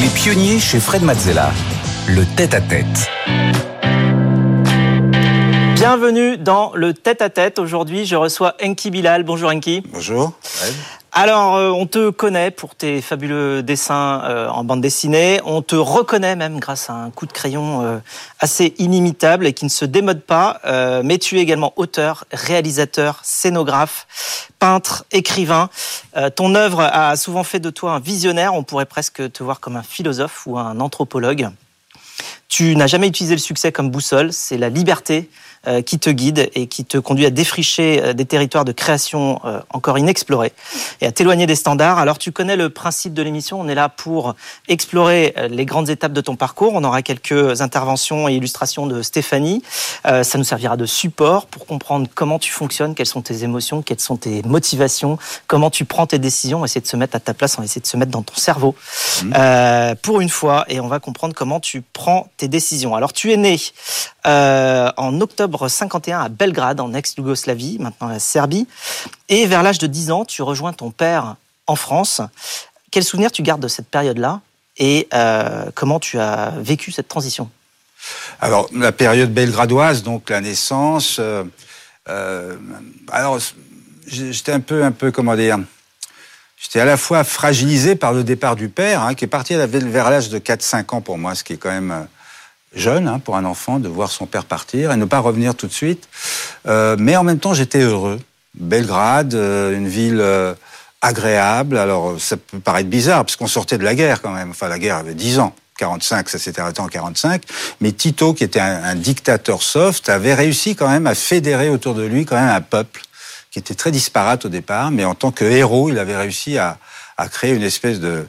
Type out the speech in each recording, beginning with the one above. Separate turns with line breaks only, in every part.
Les pionniers chez Fred Mazzella. Le tête-à-tête.
Bienvenue dans le tête-à-tête. Aujourd'hui, je reçois Enki Bilal. Bonjour Enki.
Bonjour.
Alors, euh, on te connaît pour tes fabuleux dessins euh, en bande dessinée. On te reconnaît même grâce à un coup de crayon euh, assez inimitable et qui ne se démode pas. mais tu es également auteur, réalisateur, scénographe, peintre, écrivain. ton œuvre a souvent fait de toi un visionnaire. On pourrait presque te voir comme un philosophe ou un anthropologue. Tu n'as jamais utilisé le succès comme boussole. C'est la liberté euh, qui te guide et qui te conduit à défricher euh, des territoires de création euh, encore inexplorés et à t'éloigner des standards. Alors tu connais le principe de l'émission, on est là pour explorer les grandes étapes de ton parcours. On aura quelques interventions et illustrations de Stéphanie. Ça nous servira de support pour comprendre comment tu fonctionnes, quelles sont tes émotions, quelles sont tes motivations, comment tu prends tes décisions. Essayer de se mettre à ta place, essayer de se mettre dans ton cerveau mmh. pour une fois et on va comprendre comment tu prends tes décisions. Alors tu es né en octobre 51 à Belgrade, en ex-Yougoslavie, maintenant la Serbie. Et vers l'âge de 10 ans, tu rejoins ton père en France. Quel souvenir tu gardes de cette période-là et euh, comment tu as vécu cette transition?
Alors, la période belgradoise, donc la naissance. Euh, euh, alors, j'étais un peu, un peu, comment dire J'étais à la fois fragilisé par le départ du père, hein, qui est parti vers l'âge de 4-5 ans pour moi, ce qui est quand même jeune hein, pour un enfant de voir son père partir et ne pas revenir tout de suite. Euh, mais en même temps, j'étais heureux. Belgrade, euh, une ville euh, agréable. Alors, ça peut paraître bizarre, parce qu'on sortait de la guerre quand même. Enfin, la guerre avait 10 ans. 45, ça s'était arrêté en 45. Mais Tito, qui était un, dictateur soft, avait réussi quand même à fédérer autour de lui quand même un peuple qui était très disparate au départ, mais en tant que héros, il avait réussi à créer une espèce de,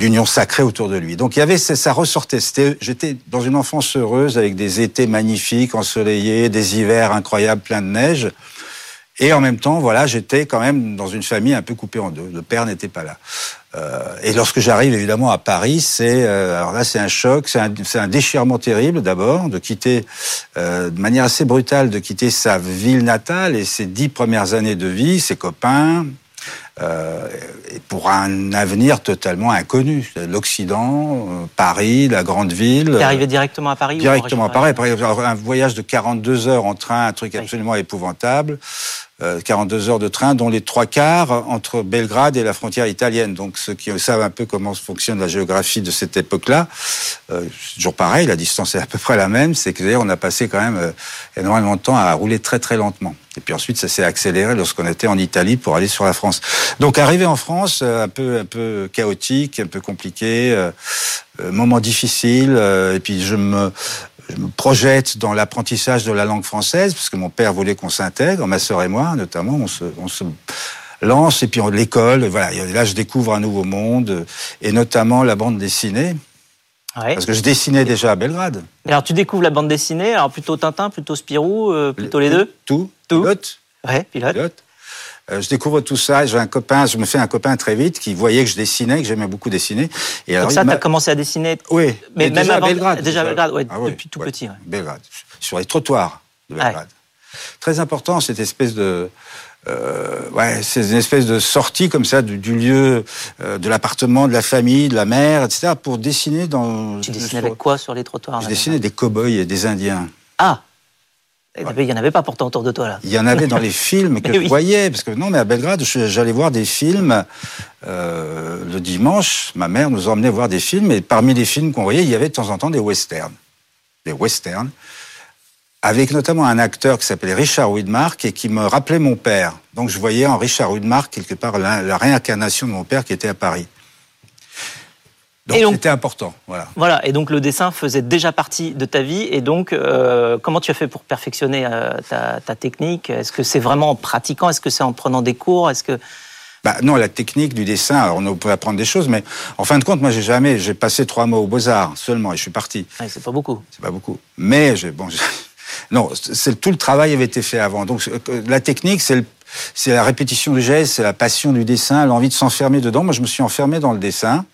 d'union sacrée autour de lui. Donc il y avait ça ressortait. J'étais dans une enfance heureuse avec des étés magnifiques, ensoleillés, des hivers incroyables, pleins de neige. Et en même temps, voilà, j'étais quand même dans une famille un peu coupée en deux. Le père n'était pas là. Euh, et lorsque j'arrive évidemment à Paris, c'est euh, alors là c'est un choc, c'est un, déchirement terrible d'abord de quitter euh, de manière assez brutale de quitter sa ville natale et ses dix premières années de vie, ses copains, euh, pour un avenir totalement inconnu. L'Occident, euh, Paris, la grande ville.
T'es arrivé directement à Paris
Directement à Paris. un voyage de 42 heures en train, un truc absolument épouvantable. 42 euh, heures de train, dont les trois quarts entre Belgrade et la frontière italienne. Donc ceux qui savent un peu comment fonctionne la géographie de cette époque-là, euh, toujours pareil, la distance est à peu près la même, c'est que d'ailleurs on a passé quand même euh, énormément de temps à rouler très très lentement. Et puis ensuite ça s'est accéléré lorsqu'on était en Italie pour aller sur la France. Donc arrivé en France, un peu un peu chaotique, un peu compliqué, moment difficile. et puis je me je me projette dans l'apprentissage de la langue française, parce que mon père voulait qu'on s'intègre, ma sœur et moi notamment, on se, on se lance, et puis l'école, voilà, là je découvre un nouveau monde, et notamment la bande dessinée. Parce que je dessinais déjà à Belgrade.
Alors tu découvres la bande dessinée, alors plutôt Tintin, plutôt Spirou, euh, plutôt les deux
Tout, tout. Pilote.
Ouais, pilote. pilote.
Euh, je découvre tout ça. J'ai un copain, je me fais un copain très vite qui voyait que je dessinais, que j'aimais beaucoup dessiner.
Et alors, Donc ça, tu as commencé à dessiner
Oui,
mais, même
déjà
avant,
à Belgrade.
Déjà à Belgrade, ouais, ah depuis tout petit. Ouais.
Belgrade, sur les trottoirs de Belgrade. Très important cette espèce de euh, ouais, c'est une espèce de sortie comme ça du, du lieu, euh, de l'appartement, de la famille, de la mère, etc. pour dessiner dans.
Tu dessinais avec quoi sur les trottoirs
Je dessinais des cow-boys et des Indiens.
Ah il n'y en avait pas pourtant autour de toi là.
Il y en avait dans les films que je voyais, parce que non, mais à Belgrade, j'allais voir des films euh, le dimanche. Ma mère nous emmenait voir des films, et parmi les films qu'on voyait, il y avait de temps en temps des westerns, des westerns, avec notamment un acteur qui s'appelait Richard Widmark et qui me rappelait mon père. Donc je voyais en Richard Widmark quelque part la réincarnation de mon père qui était à Paris. Donc c'était important, voilà.
Voilà, et donc le dessin faisait déjà partie de ta vie, et donc euh, comment tu as fait pour perfectionner euh, ta, technique? Est-ce que c'est vraiment en pratiquant? Est-ce que c'est en prenant des cours? Est-ce que
bah non, la technique du dessin, alors on peut apprendre des choses, mais en fin de compte, moi j'ai jamais, j'ai passé trois mois aux Beaux-Arts seulement, et je suis parti.
c'est pas beaucoup.
C'est pas beaucoup. Mais bon, non, c'est tout le travail avait été fait avant. Donc euh, la technique, c'est c'est la répétition du geste, c'est la passion du dessin, l'envie de s'enfermer dedans. Moi, je me suis enfermé dans le dessin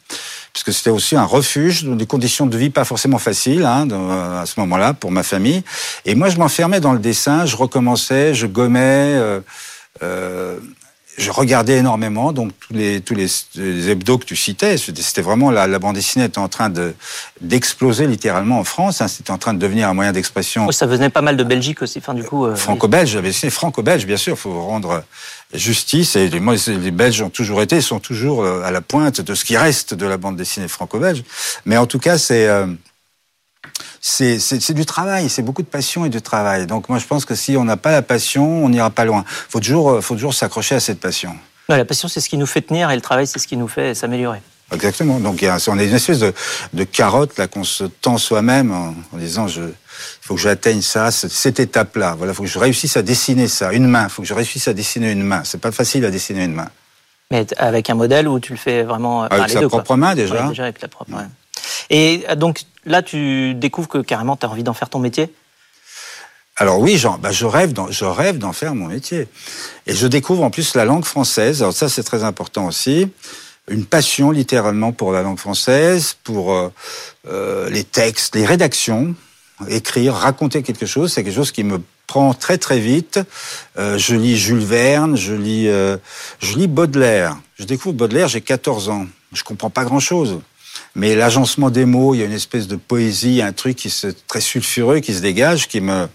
puisque c'était aussi un refuge, dans des conditions de vie pas forcément faciles hein, à ce moment-là pour ma famille. Et moi, je m'enfermais dans le dessin, je recommençais, je gommais. Euh, euh, je regardais énormément, donc tous les tous les, hebdos que tu citais, c'était vraiment la, la, bande dessinée était en train de d'exploser littéralement en France. Hein, c'était en train de devenir un moyen d'expression.
Oui, ça venait pas mal de Belgique aussi. Enfin, du coup,
euh, franco-belge. J'avais dessiné franco-belge, bien sûr. Il faut rendre justice. Et moi, les Belges ont toujours été, sont toujours euh, à la pointe de ce qui reste de la bande dessinée franco-belge. Mais en tout cas, c'est euh, c'est du travail, c'est beaucoup de passion et de travail. Donc moi je pense que si on n'a pas la passion, on n'ira pas loin. Faut toujours, faut toujours s'accrocher à cette passion.
la passion c'est ce qui nous fait tenir et le travail c'est ce qui nous fait s'améliorer.
Exactement. Donc on a une espèce de, de carotte là qu'on se tend soi-même en, disant je, il faut que j'atteigne ça, cette étape-là. Voilà, faut que je réussisse à dessiner ça, une main. Il faut que je réussisse à dessiner une main. C'est pas facile à dessiner une main.
Mais avec un modèle où tu le fais vraiment
avec sa propre main déjà.
déjà avec la propre. main. Et euh, donc là, tu découvres que carrément, tu as envie d'en faire ton métier?
Alors oui, genre, bah je rêve d'en, je rêve d'en faire mon métier. Et je découvre en plus la langue française. Alors ça, c'est très important aussi. Une passion littéralement pour la langue française, pour euh, euh, les textes, les rédactions, écrire, raconter quelque chose. C'est quelque chose qui me prend très très vite. Je lis Jules Verne, je lis, je lis Baudelaire. Je découvre Baudelaire, j'ai 14 ans. Je comprends pas grand chose. Mais l'agencement des mots, il y a une espèce de poésie, un truc qui se, très sulfureux qui se dégage, qui me...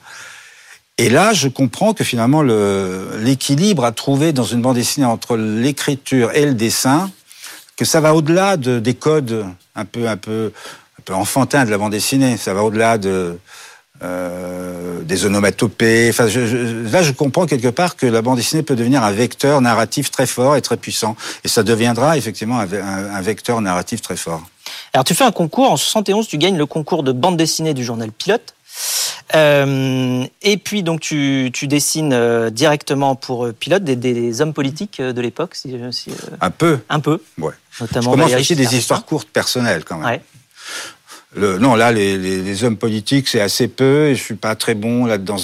Et là, je comprends que finalement, l'équilibre à trouver dans une bande dessinée entre l'écriture et le dessin, que ça va au-delà de, des codes un peu, un peu enfantins de la bande dessinée. Ça va au-delà de, euh, des onomatopées. Enfin, là, je comprends quelque part que la bande dessinée peut devenir un vecteur narratif très fort et très puissant. Et ça deviendra effectivement un vecteur narratif très fort.
Alors tu fais un concours, en 71 tu gagnes le concours de bande dessinée du journal Pilote. Euh, et puis donc tu, tu dessines euh, directement pour euh, Pilote des, des, hommes politiques de l'époque. Si, si,
un peu.
Un peu.
Ouais. Notamment. Je commence aussi des histoires courtes personnelles quand même. Ouais. Le, non, là, les, les, les hommes politiques, c'est assez peu, et je suis pas très bon là-dedans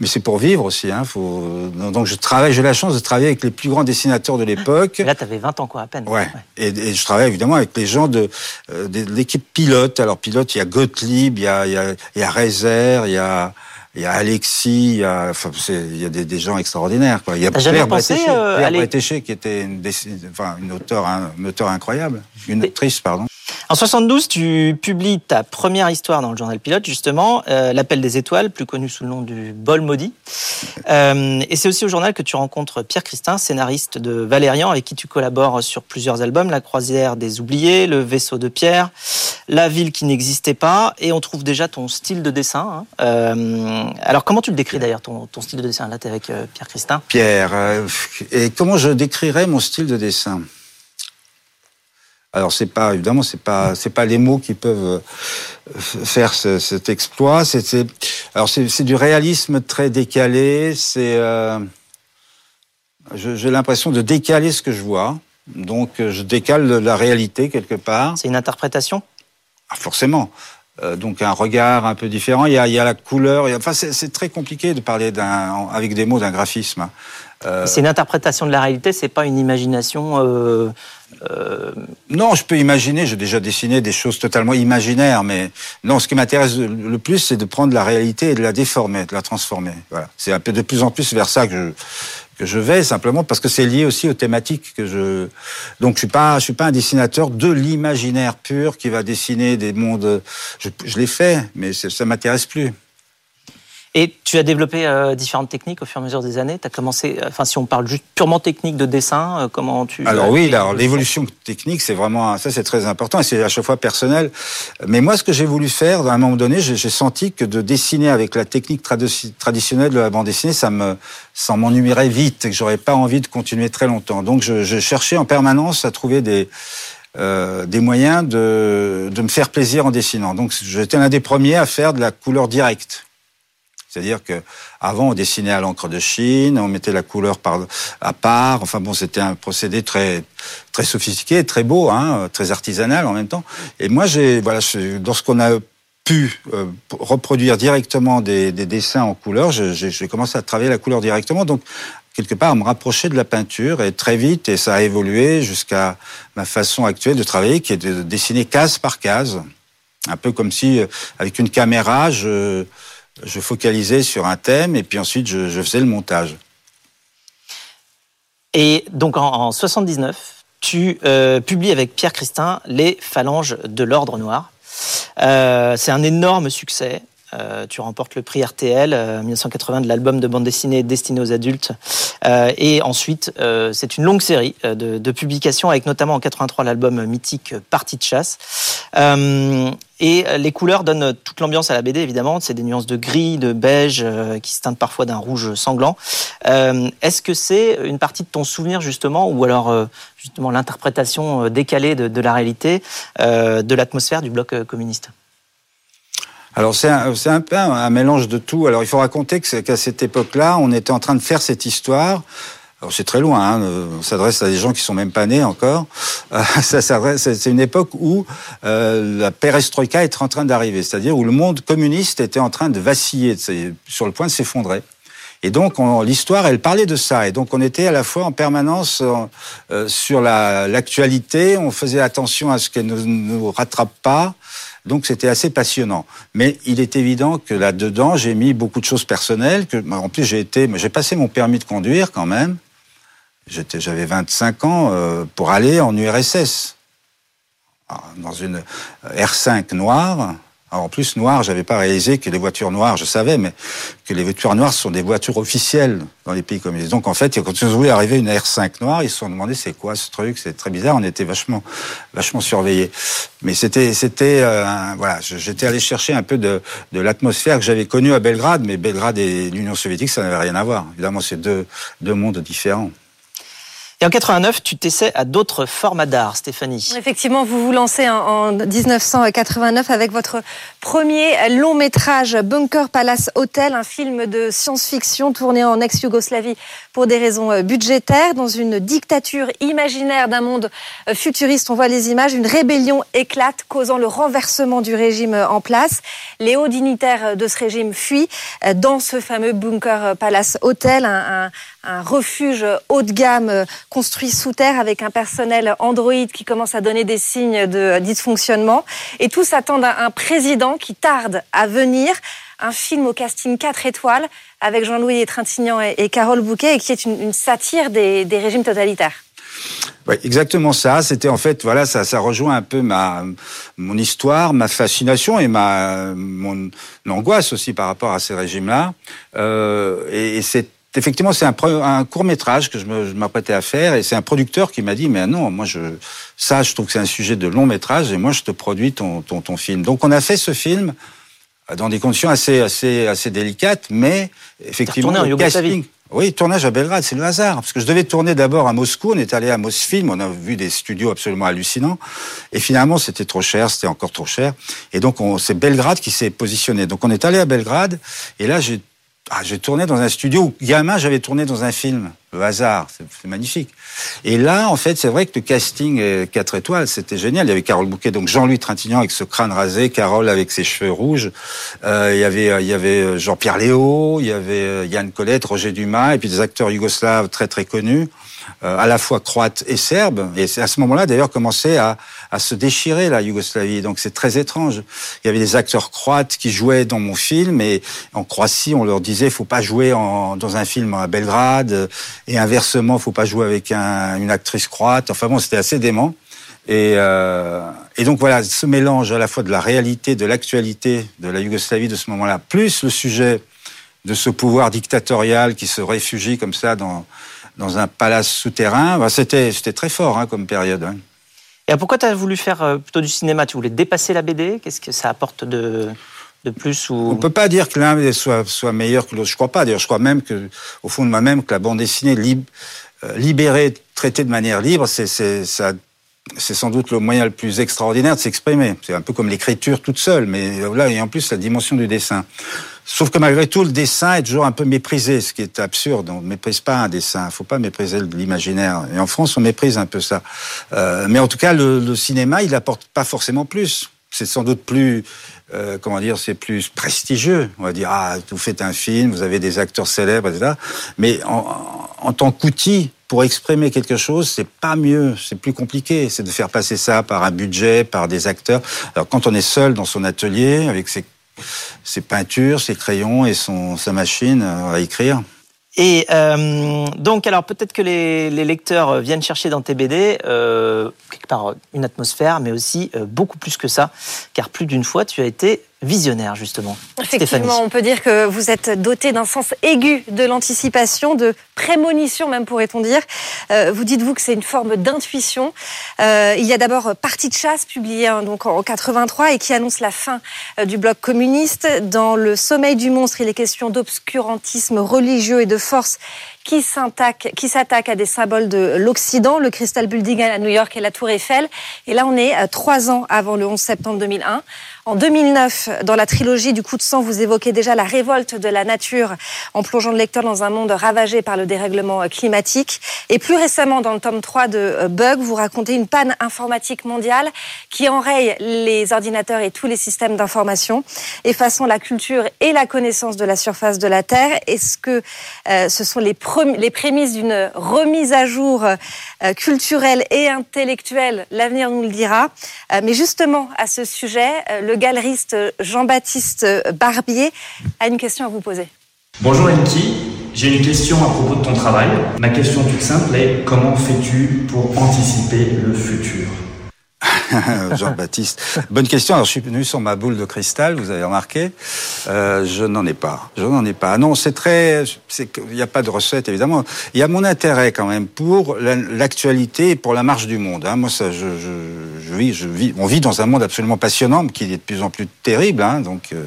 mais c'est pour vivre aussi. Hein, faut... Donc je travaille, j'ai la chance de travailler avec les plus grands dessinateurs de l'époque.
Là, tu avais 20 ans quoi, à peine.
Ouais. Et, et, je travaille évidemment avec les gens de, euh, de l'équipe pilote. Alors pilote, il y a Gottlieb, il y a, il y a, il y a Rezer, il y a il y a Alexis, il y a, enfin, il y a des, des, gens extraordinaires. Quoi. Il y a
Claire
Bretéché,
euh,
qui était une, enfin, une auteure, un, une auteure incroyable, une autrice, pardon.
En 72, tu publies ta première histoire dans le journal Pilote, justement, euh, L'appel des étoiles, plus connu sous le nom du Bol maudit. Euh, et c'est aussi au journal que tu rencontres Pierre Christin, scénariste de Valérian, avec qui tu collabores sur plusieurs albums, La croisière des oubliés, Le vaisseau de Pierre, La ville qui n'existait pas, et on trouve déjà ton style de dessin. Hein. Euh, alors comment tu le décris d'ailleurs, ton, ton, style de dessin Là, tu avec euh, Pierre Christin?
Pierre, euh, et comment je décrirais mon style de dessin? Alors c'est pas évidemment c'est pas c'est pas les mots qui peuvent faire ce, cet exploit. C'est alors c'est du réalisme très décalé. C'est j'ai l'impression de décaler ce que je vois. Donc je décale la réalité quelque part.
C'est une interprétation?
Ah, forcément. Euh, donc un regard un peu différent. Il y a, il y a la couleur. enfin, c'est très compliqué de parler d'un avec des mots d'un graphisme.
Euh... C'est une interprétation de la réalité. C'est pas une imagination. Euh,
euh... Non, je peux imaginer. J'ai déjà dessiné des choses totalement imaginaires, mais non. Ce qui m'intéresse le plus, c'est de prendre la réalité et de la déformer, de la transformer. Voilà. C'est un peu de plus en plus vers ça que je que je vais simplement parce que c'est lié aussi aux thématiques que je donc je suis pas je suis pas un dessinateur de l'imaginaire pur qui va dessiner des mondes. Je, l'ai fait mais ça m'intéresse plus
et tu as développé euh, différentes techniques au fur et à mesure des années. Tu as commencé, euh, enfin, si on parle juste purement technique de dessin, euh, comment tu.
Alors oui, alors l'évolution technique, c'est vraiment ça, c'est très important et c'est à chaque fois personnel. Mais moi, ce que j'ai voulu faire, à un moment donné, j'ai senti que de dessiner avec la technique traditionnelle de la bande dessinée, ça me, ça m'ennuierait vite et que j'aurais pas envie de continuer très longtemps. Donc, je, je cherchais en permanence à trouver des euh, des moyens de, de me faire plaisir en dessinant. Donc j'étais l'un des premiers à faire de la couleur directe. C'est-à-dire que avant on dessinait à l'encre de Chine, on mettait la couleur à part. Enfin bon, c'était un procédé très très sophistiqué, très beau, hein, très artisanal en même temps. Et moi, voilà, lorsqu'on a pu euh, reproduire directement des, des, dessins en couleur, j'ai commencé à travailler la couleur directement. Donc quelque part à me rapprocher de la peinture et très vite et ça a évolué jusqu'à ma façon actuelle de travailler qui est de dessiner case par case un peu comme si euh, avec une caméra je je focalisais sur un thème et puis ensuite je, faisais le montage.
Et donc en, 79, tu euh, publies avec Pierre Christin Les Phalanges de l'Ordre Noir. Euh, c'est un énorme succès. Euh, tu remportes le prix RTL en 1980 de l'album de bande dessinée destiné aux adultes. et ensuite, c'est une longue série de, de, publications avec notamment en 83 l'album mythique Partie de chasse. Et euh, les couleurs donnent toute l'ambiance à la BD, évidemment. C'est des nuances de gris, de beige, euh, qui se teintent parfois d'un rouge sanglant. Euh, est-ce que c'est une partie de ton souvenir, justement, ou alors justement l'interprétation décalée de, la réalité de l'atmosphère du bloc communiste?
Alors c'est un, peu un, mélange de tout. Alors il faut raconter qu'à cette époque-là, on était en train de faire cette histoire alors c'est très loin, hein, on s'adresse à des gens qui sont même pas nés encore. Euh, ça c'est une époque où euh, la perestroïka est en train d'arriver, c'est-à-dire où le monde communiste était en train de vaciller, sur le point de s'effondrer. Et donc l'histoire, elle parlait de ça. Et donc on était à la fois en permanence euh, sur l'actualité, on faisait attention à ce qu'elle ne nous rattrape pas. Donc c'était assez passionnant. Mais il est évident que là-dedans, j'ai mis beaucoup de choses personnelles. Que, en plus, j'ai été, j'ai passé mon permis de conduire quand même. J'avais 25 ans euh, pour aller en URSS, dans une R5 noire. en plus, noir, j'avais pas réalisé que les voitures noires, je savais, mais que les voitures noires sont des voitures officielles dans les pays communistes. Donc, en fait, quand ils ont vu arriver une R5 noire, ils se sont demandé c'est quoi ce truc, c'est très bizarre. On était vachement, vachement surveillés. Mais c'était, c'était, euh, voilà, j'étais allé chercher un peu de, l'atmosphère que j'avais connue à Belgrade, mais Belgrade et l'Union soviétique, ça n'avait rien à voir. Évidemment, c'est deux mondes différents.
Et en 89, tu t'essaies à d'autres formats d'art, Stéphanie.
Effectivement, vous vous lancez en 1989 avec votre premier long métrage Bunker Palace Hotel, un film de science-fiction tourné en ex-Yougoslavie pour des raisons euh, budgétaires, dans une dictature imaginaire d'un monde euh, futuriste. On voit les images, une rébellion éclate, causant le renversement du régime euh, en place. Les hauts dignitaires de ce régime fuient dans ce fameux Bunker Palace Hotel, refuge haut de gamme euh, construit sous terre avec un personnel Android qui commence à donner des signes de dysfonctionnement. Et tous attendent un président qui tarde à venir. Un film au casting 4 étoiles avec Jean-Louis Trintignant et Carole Bouquet et qui est une, satire des, régimes totalitaires.
Oui, exactement ça. C'était en fait, voilà, ça, ça rejoint un peu ma mon histoire, ma fascination et ma mon angoisse aussi par rapport à ces régimes-là. Euh, et c'est effectivement, c'est un, un, court métrage que je m'apprêtais à faire et c'est un producteur qui m'a dit mais non, moi je ça, je trouve que c'est un sujet de long métrage et moi je te produis ton, ton, ton film. Donc on a fait ce film dans des conditions assez assez assez délicates, mais effectivement
le casting.
Oui, tournage à Belgrade, c'est le hasard. Parce que je devais tourner d'abord à Moscou, on est allé à Mosfilm, on a vu des studios absolument hallucinants. Et finalement, c'était trop cher, c'était encore trop cher. Et donc, c'est Belgrade qui s'est positionné. Donc, on est allé à Belgrade, et là, j'ai ah, j'ai tourné dans un studio où, gamin, j'avais tourné dans un film. Le hasard, c'est magnifique. Et là, en fait, c'est vrai que le casting 4 étoiles, c'était génial. Il y avait Carole Bouquet, donc Jean-Louis Trintignant avec ce crâne rasé, Carole avec ses cheveux rouges. Euh, il y avait, il y avait Jean-Pierre Léo, il y avait Yann Colette, Roger Dumas, et puis des acteurs yougoslaves très très connus. Euh, à la fois croate et serbe. Et c'est à ce moment-là, d'ailleurs, commençait à, à se déchirer la Yougoslavie. Donc c'est très étrange. Il y avait des acteurs croates qui jouaient dans mon film et en Croatie, on leur disait faut pas jouer en, dans un film à Belgrade et inversement, faut pas jouer avec un, une actrice croate. Enfin bon, c'était assez dément. Et, euh, et, donc voilà, ce mélange à la fois de la réalité, de l'actualité de la Yougoslavie de ce moment-là, plus le sujet de ce pouvoir dictatorial qui se réfugie comme ça dans, dans un palace souterrain. C'était, c'était très fort hein, comme période. Hein.
Et pourquoi tu as voulu faire euh, plutôt du cinéma? Tu voulais dépasser la BD Qu'est-ce que ça apporte de, de plus ou...
On ne peut pas dire que l'un soit, soit meilleur que l'autre. Je crois pas. D'ailleurs, je crois même que, au fond de moi-même, que la bande dessinée libre, euh, libérée, traitée de manière libre, c'est, c'est, ça c'est sans doute le moyen le plus extraordinaire de s'exprimer. C'est un peu comme l'écriture toute seule, mais là, il y a en plus la dimension du dessin. Sauf que malgré tout, le dessin est toujours un peu méprisé, ce qui est absurde. On ne méprise pas un dessin. Il ne faut pas mépriser l'imaginaire. Et en France, on méprise un peu ça. Euh, mais en tout cas, le, cinéma, il apporte pas forcément plus. C'est sans doute plus, euh, comment dire, c'est plus prestigieux. On va dire, ah, vous faites un film, vous avez des acteurs célèbres, etc. Mais en tant qu'outil pour exprimer quelque chose, c'est pas mieux, c'est plus compliqué. C'est de faire passer ça par un budget, par des acteurs. Alors quand on est seul dans son atelier avec ses, peintures, ses crayons et son, sa machine à écrire.
Et euh, donc, alors peut-être que les, lecteurs viennent chercher dans tes BD euh, quelque part une atmosphère, mais aussi euh, beaucoup plus que ça, car plus d'une fois, tu as été visionnaire, justement.
Effectivement, on peut dire que vous êtes doté d'un sens aigu de l'anticipation, de prémonition même, pourrait-on dire. Euh, vous dites-vous que c'est une forme d'intuition. Euh, il y a d'abord Partie de chasse, publié hein, donc en 83 et qui annonce la fin euh, du bloc communiste. Dans Le sommeil du monstre, il est question d'obscurantisme religieux et de force qui s'attaque à des symboles de l'Occident, le Crystal Building à New York et la Tour Eiffel. Et là, on est trois ans avant le 11 septembre 2001. En 2009, dans la trilogie du coup de sang, vous évoquez déjà la révolte de la nature en plongeant le lecteur dans un monde ravagé par le dérèglement climatique. Et plus récemment, dans le tome 3 de euh, Bug, vous racontez une panne informatique mondiale qui enraye les ordinateurs et tous les systèmes d'information, effaçant la culture et la connaissance de la surface de la Terre. Est-ce que euh, ce sont les, les prémices d'une remise à jour euh, culturelle et intellectuelle L'avenir nous le dira. mais justement, à ce sujet, le galeriste Jean-Baptiste Barbier a une question à vous poser.
Bonjour Enki, j'ai une question à propos de ton travail. Ma question toute simple est comment fais-tu pour anticiper le futur?
Jean-Baptiste. Bonne question. Alors, je suis venu sur ma boule de cristal, vous avez remarqué. Euh, je n'en ai pas. Je n'en ai pas. Non, c'est très. Il n'y a pas de recette, évidemment. Il y a mon intérêt quand même pour l'actualité et pour la marche du monde. Hein. Moi, ça, je, je, je, vis, je vis. On vit dans un monde absolument passionnant, qui est de plus en plus terrible. Hein. Donc, euh,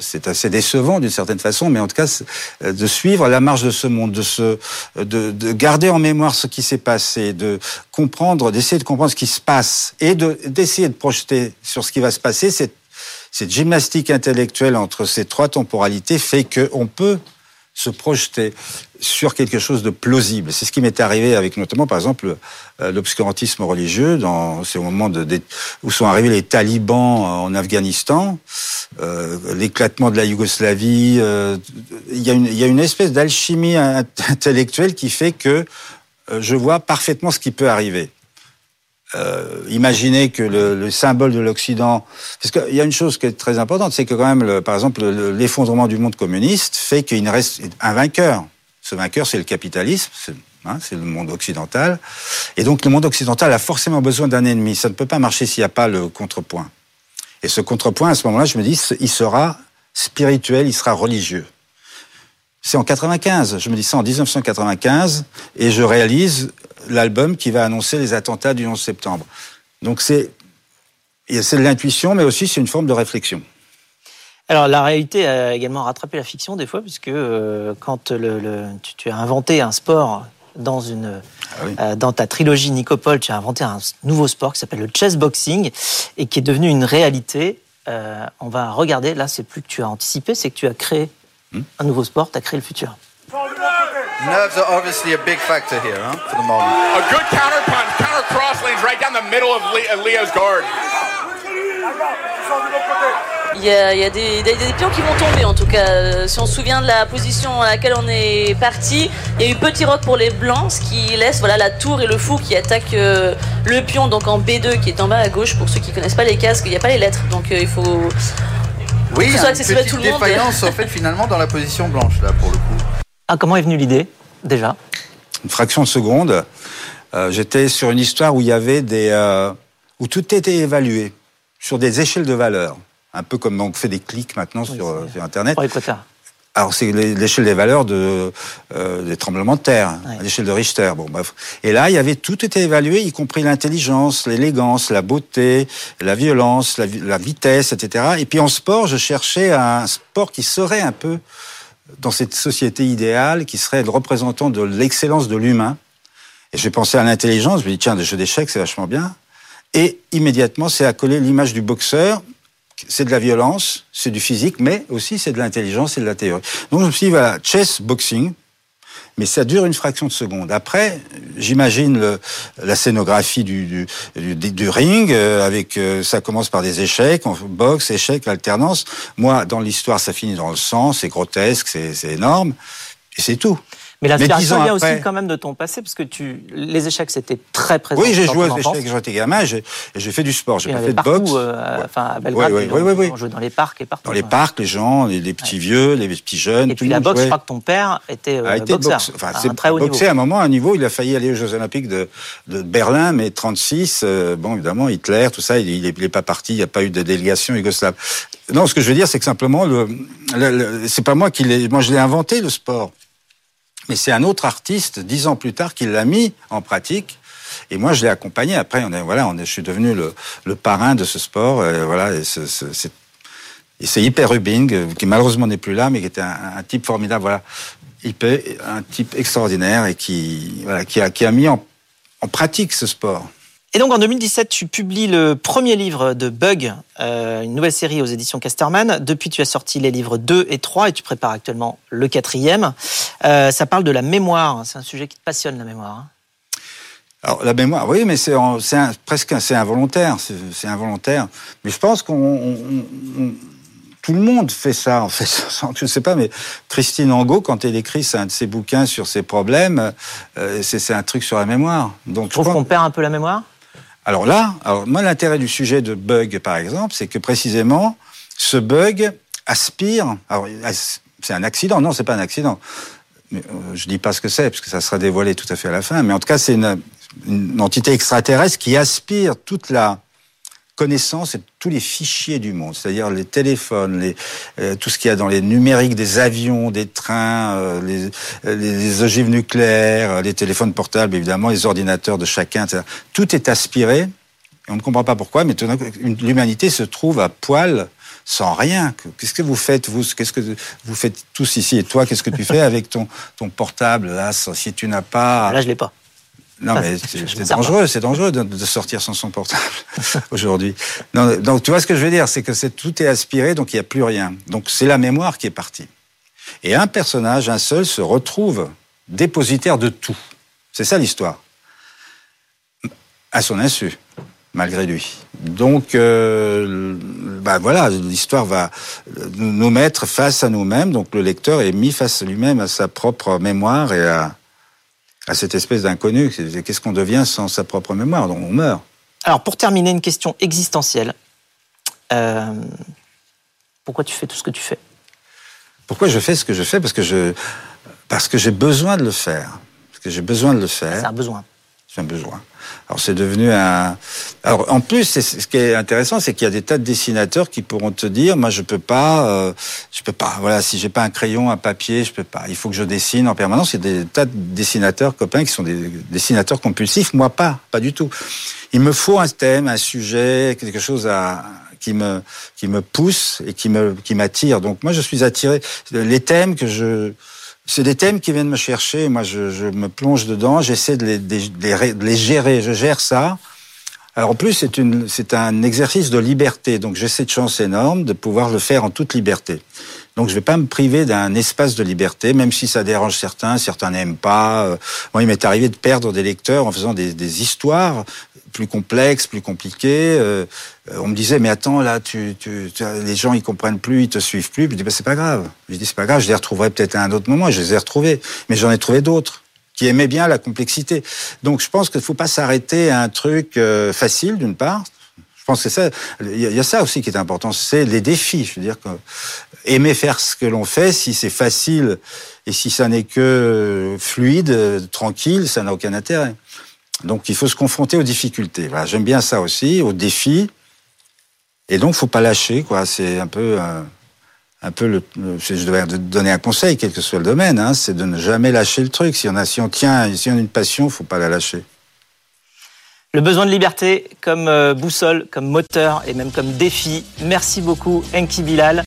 c'est assez décevant d'une certaine façon, mais en tout cas, euh, de suivre la marche de ce monde, de, se, de, de garder en mémoire ce qui s'est passé, de comprendre, d'essayer de comprendre ce qui se passe et d'essayer de, projeter sur ce qui va se passer, cette, cette gymnastique intellectuelle entre ces trois temporalités fait qu'on peut se projeter sur quelque chose de plausible. C'est ce qui m'est arrivé avec notamment, par exemple, euh, l'obscurantisme religieux. C'est au moment de, où sont arrivés les talibans en Afghanistan, euh, l'éclatement de la Yougoslavie. Euh, il y a une espèce d'alchimie intellectuelle qui fait que je vois parfaitement ce qui peut arriver euh, imaginez que le, le symbole de l'Occident, parce qu'il y a une chose qui est très importante, c'est que quand même, par exemple, l'effondrement du monde communiste fait qu'il reste un vainqueur. Ce vainqueur, c'est le capitalisme, hein, c'est le monde occidental. Et donc le monde occidental a forcément besoin d'un ennemi. Ça ne peut pas marcher s'il n'y a pas le contrepoint. Et ce contrepoint, à ce moment-là, je me dis, il sera spirituel, il sera religieux. C'est en 95, je me dis ça en 1995, et je réalise l'album qui va annoncer les attentats du 11 septembre. Donc c'est c'est de l'intuition, mais aussi c'est une forme de réflexion.
Alors la réalité a également rattrapé la fiction des fois, puisque euh, quand le, tu, as inventé un sport dans une ah euh, dans ta trilogie Nicopole, tu as inventé un nouveau sport qui s'appelle le chess boxing et qui est devenu une réalité. Euh, on va regarder. Là, c'est plus que tu as anticipé, c'est que tu as créé. Un nouveau sport, tu as créé le futur.
Nerves are obviously a big factor here, huh, for the moment. A good counter punch, counter cross lanes right down the middle of Leo's guard.
Il y, a, il y a des, des, des, pions qui vont tomber en tout cas. Si on se souvient de la position à laquelle on est parti, il y a eu petit rock pour les blancs, ce qui laisse voilà, la tour et le fou qui attaquent euh, le pion donc en B2 qui est en bas à gauche. Pour ceux qui connaissent pas les casques, il n'y a pas les lettres, donc euh, il faut.
Oui, a une petite défaillance en fait finalement dans la position blanche là pour le coup.
Ah, comment est venue l'idée, déjà?
Une fraction de seconde. Euh, j'étais sur une histoire où il y avait des. Euh, où tout était évalué sur des échelles de valeur. Un peu comme on fait des clics maintenant sur, euh, sur, Internet. Alors c'est l'échelle des valeurs de, des tremblements de terre, l'échelle de Richter. Bon, bref. Et là, il y avait tout était évalué, y compris l'intelligence, l'élégance, la beauté, la violence, la, la, vitesse, etc. Et puis en sport, je cherchais un sport qui serait un peu dans cette société idéale qui serait le représentant de l'excellence de l'humain. Et j'ai pensé à l'intelligence, je me dis, tiens, des jeux d'échecs, c'est vachement bien. Et immédiatement, c'est accolé l'image du boxeur. C'est de la violence, c'est du physique, mais aussi c'est de l'intelligence et de la théorie. Donc je me suis dit, voilà, chess boxing, mais ça dure une fraction de seconde. Après, j'imagine la scénographie du, ring, euh, avec euh, ça commence par des échecs, boxe, échecs, alternance. Moi, dans l'histoire, ça finit dans le sang, c'est grotesque, c'est énorme, et c'est tout.
Mais l'inspiration vient aussi quand même de ton passé, parce que tu, les échecs, c'était très présent.
Oui, j'ai joué aux échecs quand j'étais gamin, et j'ai fait du sport. J'ai pas fait de boxe.
Euh, enfin, à Belgrade, on jouait dans les parcs et partout.
Dans les parcs, les gens, les, petits vieux, les petits jeunes.
Et puis la boxe, je crois que ton père était, euh, boxeur, enfin, à un très haut
boxé à un moment, à un niveau, il a failli aller aux Jeux Olympiques de, de Berlin, mais 36, euh, bon, évidemment, Hitler, tout ça, il n'est pas parti, il n'y a pas eu de délégation yougoslave. Non, ce que je veux dire, c'est que simplement, le, le, c'est pas moi qui l'ai, moi je l'ai inventé le sport, mais c'est un autre artiste dix ans plus tard qui l'a mis en pratique. Et moi, je l'ai accompagné. Après, on est, voilà, je suis devenu le, parrain de ce sport. Et voilà, c'est, Hyper Rubing, qui malheureusement n'est plus là, mais qui était un, type formidable. Voilà, Hyper, un type extraordinaire et qui, voilà, qui a, qui a mis en pratique ce sport.
Et donc en 2017, tu publies le premier livre de Bug, euh, une nouvelle série aux éditions Casterman. Depuis, tu as sorti les livres 2 et 3 et tu prépares actuellement le quatrième. Euh, ça parle de la mémoire. C'est un sujet qui te passionne, la mémoire. Hein.
Alors la mémoire, oui, mais c'est presque c'est involontaire, c'est involontaire. Mais je pense qu'on tout le monde fait ça, en fait. Je ne sais pas, mais Christine Angot, quand elle écrit un de ses bouquins sur ses problèmes, euh, c'est un truc sur la mémoire.
Donc, tu trouves qu'on perd un peu la mémoire
alors là, alors moi l'intérêt du sujet de bug par exemple, c'est que précisément ce bug aspire. Alors c'est un accident, non, c'est pas un accident. Euh, je dis pas ce que c'est parce que ça sera dévoilé tout à fait à la fin. Mais en tout cas, c'est une, une entité extraterrestre qui aspire toute la connaissance et tous les fichiers du monde, c'est-à-dire les téléphones, euh, tout ce qu'il y a dans les numériques des avions, des trains, euh, les, euh, les, ogives nucléaires, les téléphones portables, évidemment, les ordinateurs de chacun, etc. Tout est aspiré, et on ne comprend pas pourquoi, mais l'humanité se trouve à poil sans rien. Qu'est-ce que vous faites, vous? Qu'est-ce que vous faites tous ici? Et toi, qu'est-ce que tu fais avec ton, ton portable? Là, si tu n'as pas...
Là, je l'ai pas.
Non, mais c'est dangereux, c'est dangereux de, sortir sans son portable aujourd'hui. Donc, tu vois ce que je veux dire, c'est que tout est aspiré, donc il n'y a plus rien. Donc, c'est la mémoire qui est partie. Et un personnage, un seul, se retrouve dépositaire de tout. C'est ça l'histoire. À son insu, malgré lui. Donc, euh, bah voilà, l'histoire va nous mettre face à nous-mêmes. Donc, le lecteur est mis face à lui-même, à sa propre mémoire et à à cette espèce d'inconnu. Qu'est-ce qu'on devient sans sa propre mémoire? Donc on meurt.
Alors pour terminer, une question existentielle. Euh, pourquoi tu fais tout ce que tu fais?
Pourquoi je fais ce que je fais? Parce que je parce que j'ai besoin de le faire. Parce que j'ai besoin de le faire.
C'est un besoin.
C'est un besoin. Alors c'est devenu un. Alors en plus, ce qui est intéressant, c'est qu'il y a des tas de dessinateurs qui pourront te dire, moi je peux pas, euh, je peux pas. Voilà, si j'ai pas un crayon, un papier, je peux pas. Il faut que je dessine en permanence. Il y a des tas de dessinateurs copains qui sont des dessinateurs compulsifs. Moi pas, pas du tout. Il me faut un thème, un sujet, quelque chose à qui me qui me pousse et qui me qui m'attire. Donc moi je suis attiré. Les thèmes que je c'est des thèmes qui viennent me chercher. Moi, je, me plonge dedans. J'essaie de les, gérer. Je gère ça. Alors en plus, c'est un exercice de liberté. Donc j'ai cette chance énorme de pouvoir le faire en toute liberté. Donc je vais pas me priver d'un espace de liberté, même si ça dérange certains, certains n'aiment pas. Euh, moi, il m'est arrivé de perdre des lecteurs en faisant des histoires plus complexes, plus compliquées. Euh, on me disait, mais attends, là, tu, tu, les gens, ils comprennent plus, ils te suivent plus. Je dis, bah, c'est pas grave. Je dis, c'est pas grave, je les retrouverai peut-être à un autre moment. Je les ai retrouvés, mais j'en ai trouvé d'autres qui aimaient bien la complexité. Donc, je pense qu'il ne faut pas s'arrêter à un truc euh, facile, d'une part. Je pense que ça, il y, a ça aussi qui est important, c'est les défis. Je veux dire que aimer faire ce que l'on fait, si c'est facile et si ça n'est que fluide, tranquille, ça n'a aucun intérêt. Donc il faut se confronter aux difficultés. Voilà, j'aime bien ça aussi, aux défis. Et donc faut pas lâcher, quoi. C'est un peu, euh, un peu le, je devrais donner un conseil, quel que soit le domaine, hein, c'est de ne jamais lâcher le truc. Si on a, si on tient, si on a une passion, faut pas la lâcher.
Le besoin de liberté comme euh, boussole, comme moteur et même comme défi. Merci beaucoup, Enki Bilal.